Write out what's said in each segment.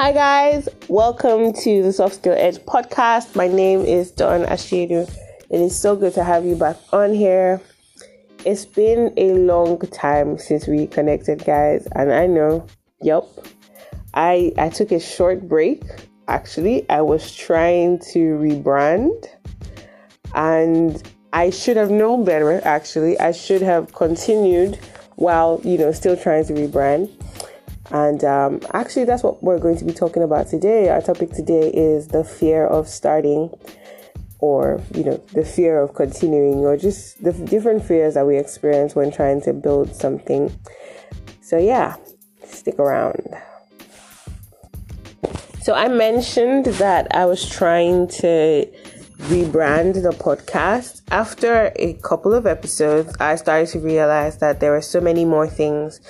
Hi, guys. Welcome to the Soft Skill Edge podcast. My name is Don Ashiedu. It is so good to have you back on here. It's been a long time since we connected, guys, and I know, yep, I I took a short break. Actually, I was trying to rebrand, and I should have known better. Actually, I should have continued while you know still trying to rebrand and um, actually, that's what we're going to be talking about today. Our topic today is the fear of starting, or you know, the fear of continuing, or just the different fears that we experience when trying to build something. So, yeah, stick around. So, I mentioned that I was trying to rebrand the podcast. After a couple of episodes, I started to realize that there were so many more things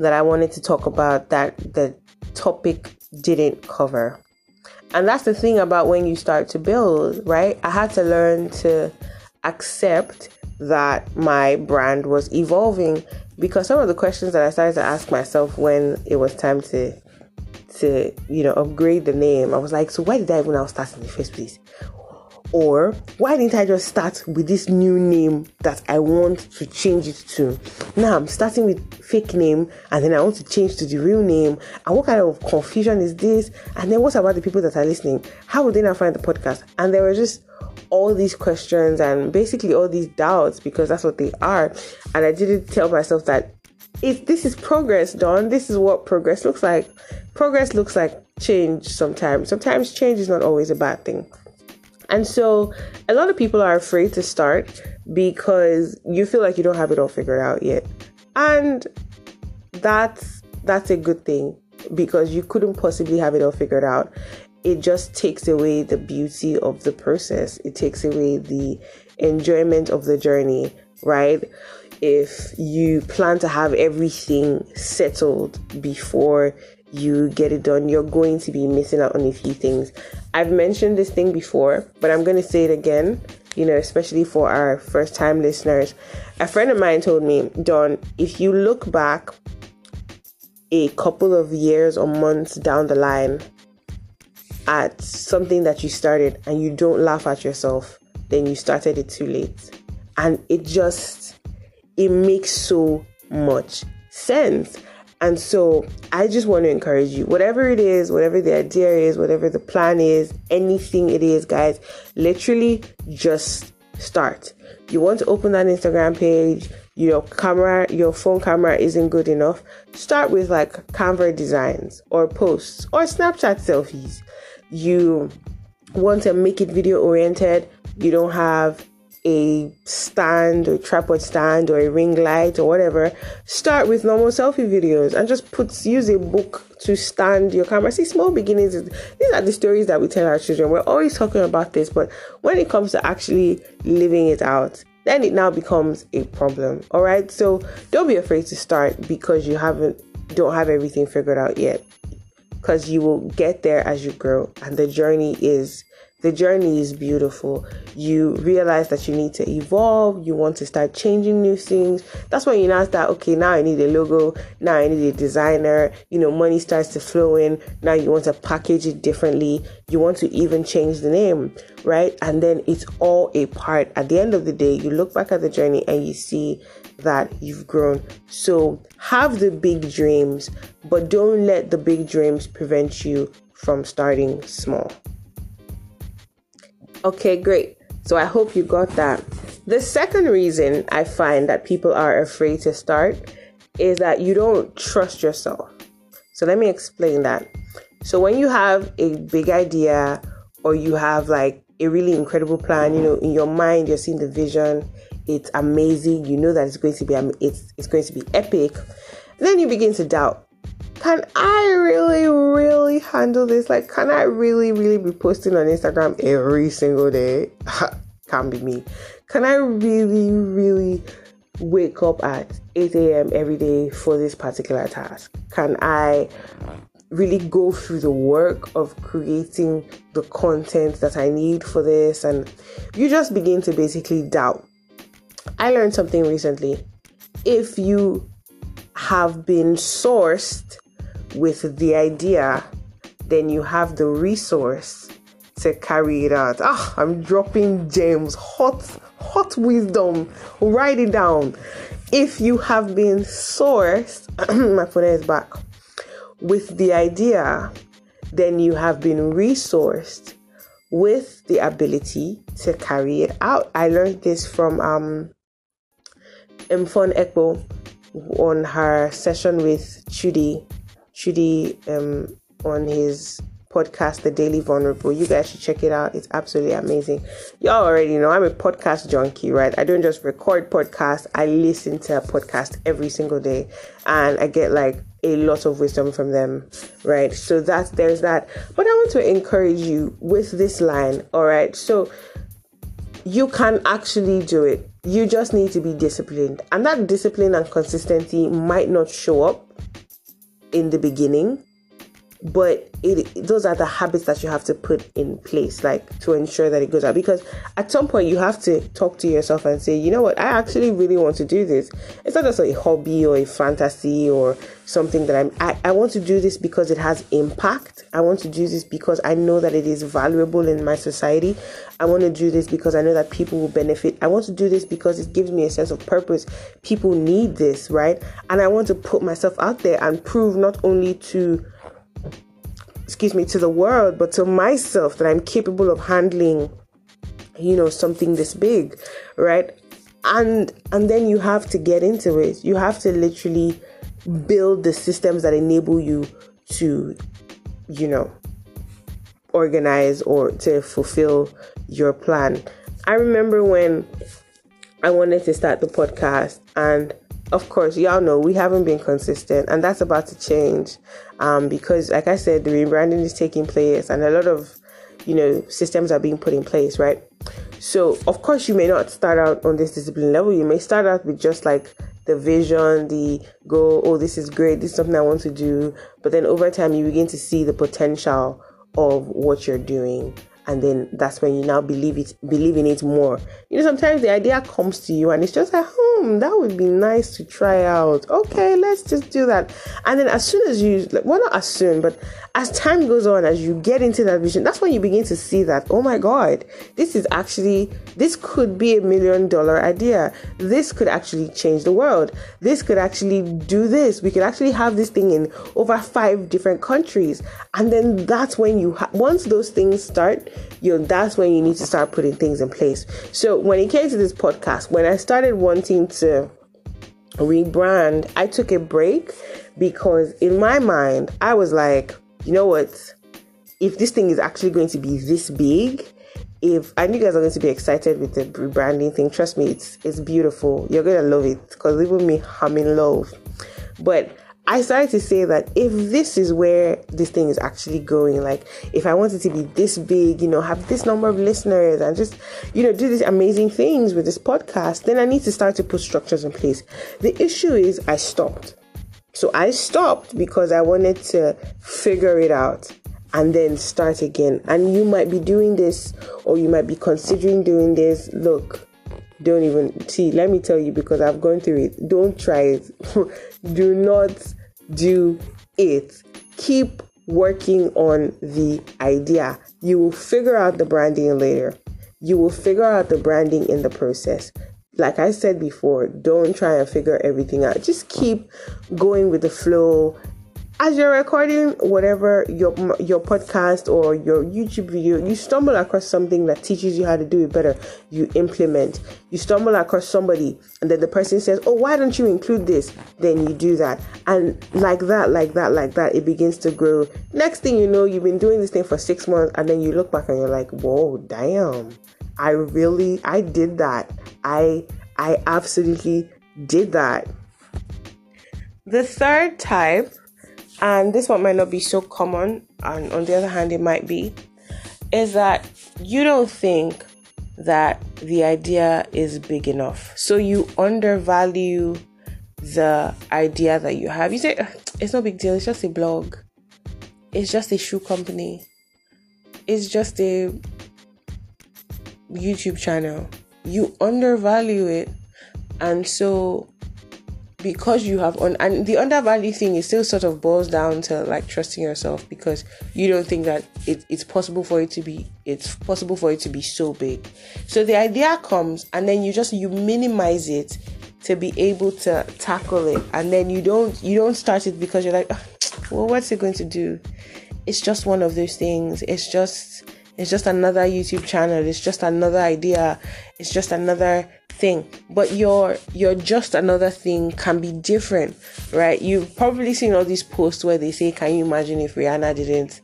that I wanted to talk about that the topic didn't cover. And that's the thing about when you start to build, right? I had to learn to accept that my brand was evolving because some of the questions that I started to ask myself when it was time to to you know upgrade the name, I was like, so why did I even now start in the first place? Or why didn't I just start with this new name that I want to change it to? Now I'm starting with fake name and then I want to change to the real name. And what kind of confusion is this? And then what about the people that are listening? How would they now find the podcast? And there were just all these questions and basically all these doubts because that's what they are. And I didn't tell myself that if this is progress, Don, this is what progress looks like. Progress looks like change sometimes. Sometimes change is not always a bad thing. And so a lot of people are afraid to start because you feel like you don't have it all figured out yet. And that's that's a good thing because you couldn't possibly have it all figured out. It just takes away the beauty of the process. It takes away the enjoyment of the journey, right? If you plan to have everything settled before you get it done, you're going to be missing out on a few things. I've mentioned this thing before, but I'm going to say it again, you know, especially for our first time listeners. A friend of mine told me, Don, if you look back a couple of years or months down the line at something that you started and you don't laugh at yourself, then you started it too late. And it just, it makes so much sense and so I just want to encourage you, whatever it is, whatever the idea is, whatever the plan is, anything it is, guys, literally just start. You want to open that Instagram page, your camera, your phone camera isn't good enough. Start with like Canva designs or posts or Snapchat selfies. You want to make it video oriented, you don't have a stand or tripod stand or a ring light or whatever, start with normal selfie videos and just put use a book to stand your camera. See, small beginnings. These are the stories that we tell our children. We're always talking about this, but when it comes to actually living it out, then it now becomes a problem. All right. So don't be afraid to start because you haven't don't have everything figured out yet. Because you will get there as you grow, and the journey is the journey is beautiful. You realize that you need to evolve, you want to start changing new things. That's when you now start, okay, now I need a logo, now I need a designer, you know, money starts to flow in. Now you want to package it differently, you want to even change the name, right? And then it's all a part. At the end of the day, you look back at the journey and you see that you've grown. So have the big dreams, but don't let the big dreams prevent you from starting small. Okay, great. So I hope you got that. The second reason I find that people are afraid to start is that you don't trust yourself. So let me explain that. So when you have a big idea or you have like a really incredible plan, you know, in your mind you're seeing the vision, it's amazing, you know that it's going to be it's it's going to be epic. Then you begin to doubt can I really, really handle this? Like, can I really, really be posting on Instagram every single day? Can't be me. Can I really, really wake up at 8 a.m. every day for this particular task? Can I really go through the work of creating the content that I need for this? And you just begin to basically doubt. I learned something recently. If you have been sourced with the idea then you have the resource to carry it out. Ah, I'm dropping gems, hot, hot wisdom. Write it down. If you have been sourced, my phone is back, with the idea, then you have been resourced with the ability to carry it out. I learned this from um Mfon Ekpo on her session with Chude, Chude um, on his podcast, The Daily Vulnerable. You guys should check it out. It's absolutely amazing. Y'all already know I'm a podcast junkie, right? I don't just record podcasts, I listen to a podcast every single day and I get like a lot of wisdom from them, right? So that's there's that. But I want to encourage you with this line, all right? So you can actually do it. You just need to be disciplined. And that discipline and consistency might not show up in the beginning, but it those are the habits that you have to put in place like to ensure that it goes out. Because at some point you have to talk to yourself and say you know what? I actually really want to do this. It's not just a hobby or a fantasy or something that i'm I, I want to do this because it has impact. I want to do this because i know that it is valuable in my society. I want to do this because i know that people will benefit. I want to do this because it gives me a sense of purpose. People need this right? And i want to put myself out there and prove not only to excuse me, to the world, but to myself that I'm capable of handling, you know, something this big, right? And and then you have to get into it. You have to literally build the systems that enable you to, you know, organize or to fulfill your plan. I remember when I wanted to start the podcast and of course, y'all know we haven't been consistent, and that's about to change um, because, like I said, the rebranding is taking place, and a lot of you know systems are being put in place, right? So, of course, you may not start out on this discipline level. You may start out with just like the vision, the goal. Oh, this is great. This is something I want to do. But then over time, you begin to see the potential of what you're doing and then that's when you now believe it believe in it more. You know sometimes the idea comes to you and it's just like hmm that would be nice to try out. Okay let's just do that. And then as soon as you well not as soon but as time goes on as you get into that vision that's when you begin to see that oh my god this is actually this could be a million dollar idea. This could actually change the world. This could actually do this. We could actually have this thing in over five different countries. And then that's when you ha- once those things start you know that's when you need to start putting things in place so when it came to this podcast when i started wanting to rebrand i took a break because in my mind i was like you know what if this thing is actually going to be this big if I knew you guys are going to be excited with the rebranding thing, trust me, it's it's beautiful. You're gonna love it because even me, I'm in love. But I started to say that if this is where this thing is actually going, like if I wanted to be this big, you know, have this number of listeners and just, you know, do these amazing things with this podcast, then I need to start to put structures in place. The issue is I stopped. So I stopped because I wanted to figure it out and then start again. And you might be doing this or you might be considering doing this. Look, don't even see, let me tell you because I've gone through it. Don't try it. do not do it. Keep working on the idea. You will figure out the branding later. You will figure out the branding in the process. Like I said before, don't try and figure everything out. Just keep going with the flow as you're recording whatever your your podcast or your YouTube video, you stumble across something that teaches you how to do it better. You implement. You stumble across somebody, and then the person says, "Oh, why don't you include this?" Then you do that, and like that, like that, like that, it begins to grow. Next thing you know, you've been doing this thing for six months, and then you look back and you're like, "Whoa, damn! I really, I did that. I, I absolutely did that." The third type and this one might not be so common, and on the other hand, it might be, is that you don't think that the idea is big enough. So you undervalue the idea that you have. You say, it's no big deal, it's just a blog, it's just a shoe company, it's just a YouTube channel. You undervalue it, and so because you have on and the undervalue thing is still sort of boils down to like trusting yourself because you don't think that it, it's possible for it to be it's possible for it to be so big. So the idea comes and then you just you minimize it to be able to tackle it and then you don't you don't start it because you're like oh, well what's it going to do? It's just one of those things. It's just it's just another youtube channel. It's just another idea. It's just another thing. But your your just another thing can be different right? You've probably seen all these posts where they say can you imagine if rihanna didn't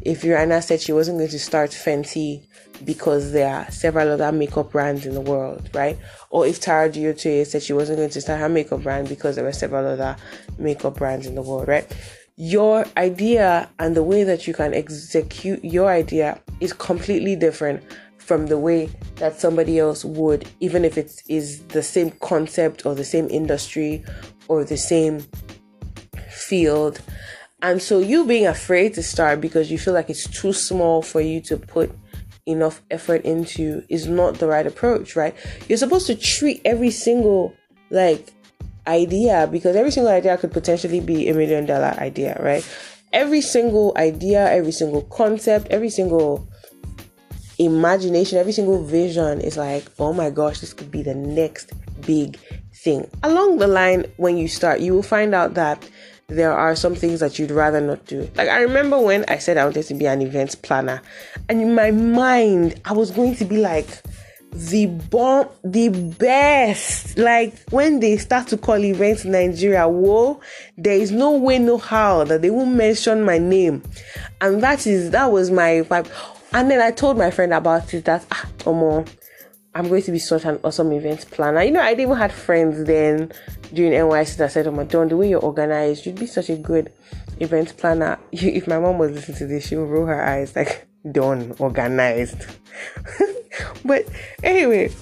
if rihanna said she wasn't going to start fenty because there are several other makeup brands in the world right? Or if tara Durotoye said she wasn't going to start her makeup brand because there were several other makeup brands in the world right your idea and the way that you can execute your idea is completely different from the way that somebody else would, even if it is the same concept or the same industry or the same field. And so you being afraid to start because you feel like it's too small for you to put enough effort into is not the right approach, right? You're supposed to treat every single like idea because every single idea could potentially be a million dollar idea, right? Every single idea, every single concept, every single imagination, every single vision is like, oh my gosh, this could be the next big thing. Along the line, when you start, you will find out that there are some things that you'd rather not do. Like I remember when I said I wanted to be an events planner, and in my mind, I was going to be like the bomb, the best. Like when they start to call events Nigeria, whoa, there is no way, no how that they won't mention my name, and that is that was my vibe. And then I told my friend about it that, ah, Omo, I'm going to be such an awesome event planner. You know, I even had friends then during NYC that said, Oh my Don, the way you're organized, you'd be such a good event planner. If my mom was listening to this, she would roll her eyes like, Don, organized. but anyway,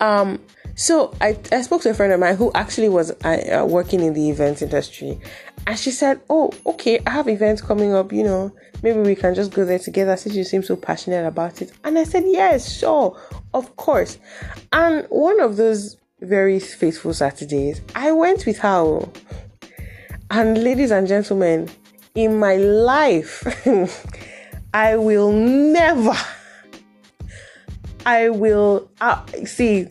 um, so I, I spoke to a friend of mine who actually was uh, uh, working in the events industry, and she said, "Oh, okay, I have events coming up. You know, maybe we can just go there together since you seem so passionate about it. And I said, Yes, sure, of course. And one of those very faithful Saturdays, I went with her. And ladies and gentlemen, in my life, I will never, I will, uh, see,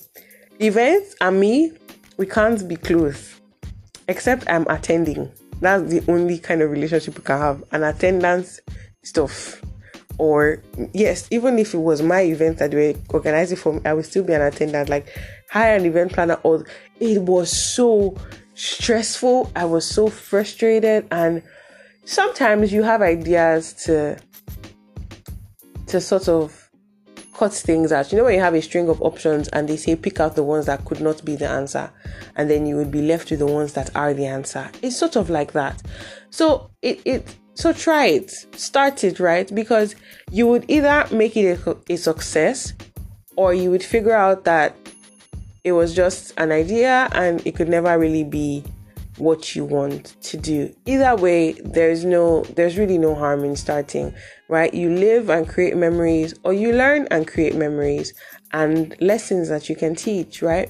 events and me, we can't be close, except I'm attending. That's the only kind of relationship we can have. An attendance stuff. Or yes, even if it was my event that they were organizing for me, I would still be an attendant. Like hire an event planner or it was so stressful. I was so frustrated and sometimes you have ideas to to sort of cut things out. You know when you have a string of options and they say pick out the ones that could not be the answer and then you would be left with the ones that are the answer. It's sort of like that. So it it so try it, start it, right? Because you would either make it a, a success or you would figure out that it was just an idea and it could never really be what you want to do. Either way, there's no there's really no harm in starting, right? You live and create memories or you learn and create memories and lessons that you can teach, right?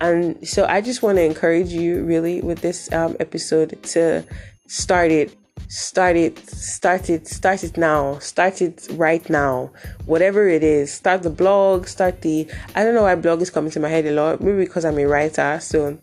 And so I just want to encourage you really with this um, episode to start it start it start it start it now start it right now whatever it is start the blog start the i don't know why blog is coming to my head a lot maybe because i'm a writer so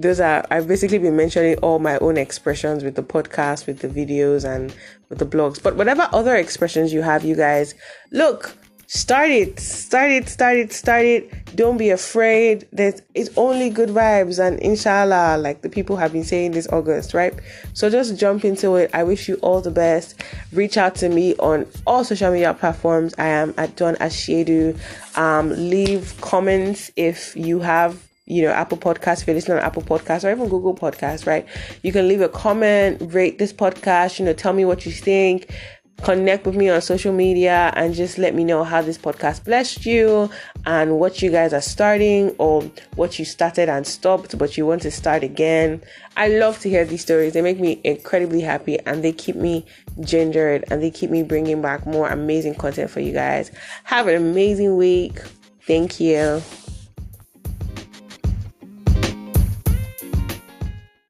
those are i've basically been mentioning all my own expressions with the podcast with the videos and with the blogs. But whatever other expressions you have you guys look start it start it start it start it. Don't be afraid. There's it's only good vibes and inshallah like the people have been saying this august right? So just jump into it. I wish you all the best. Reach out to me on all social media platforms. I am at don ashiedu um leave comments if you have you know, Apple Podcasts, if you're listening on Apple Podcasts or even Google Podcasts, right? You can leave a comment, rate this podcast, you know, tell me what you think connect with me on social media and just let me know how this podcast blessed you and what you guys are starting or what you started and stopped but you want to start again. I love to hear these stories. They make me incredibly happy and they keep me gingered and they keep me bringing back more amazing content for you guys. Have an amazing week. Thank you.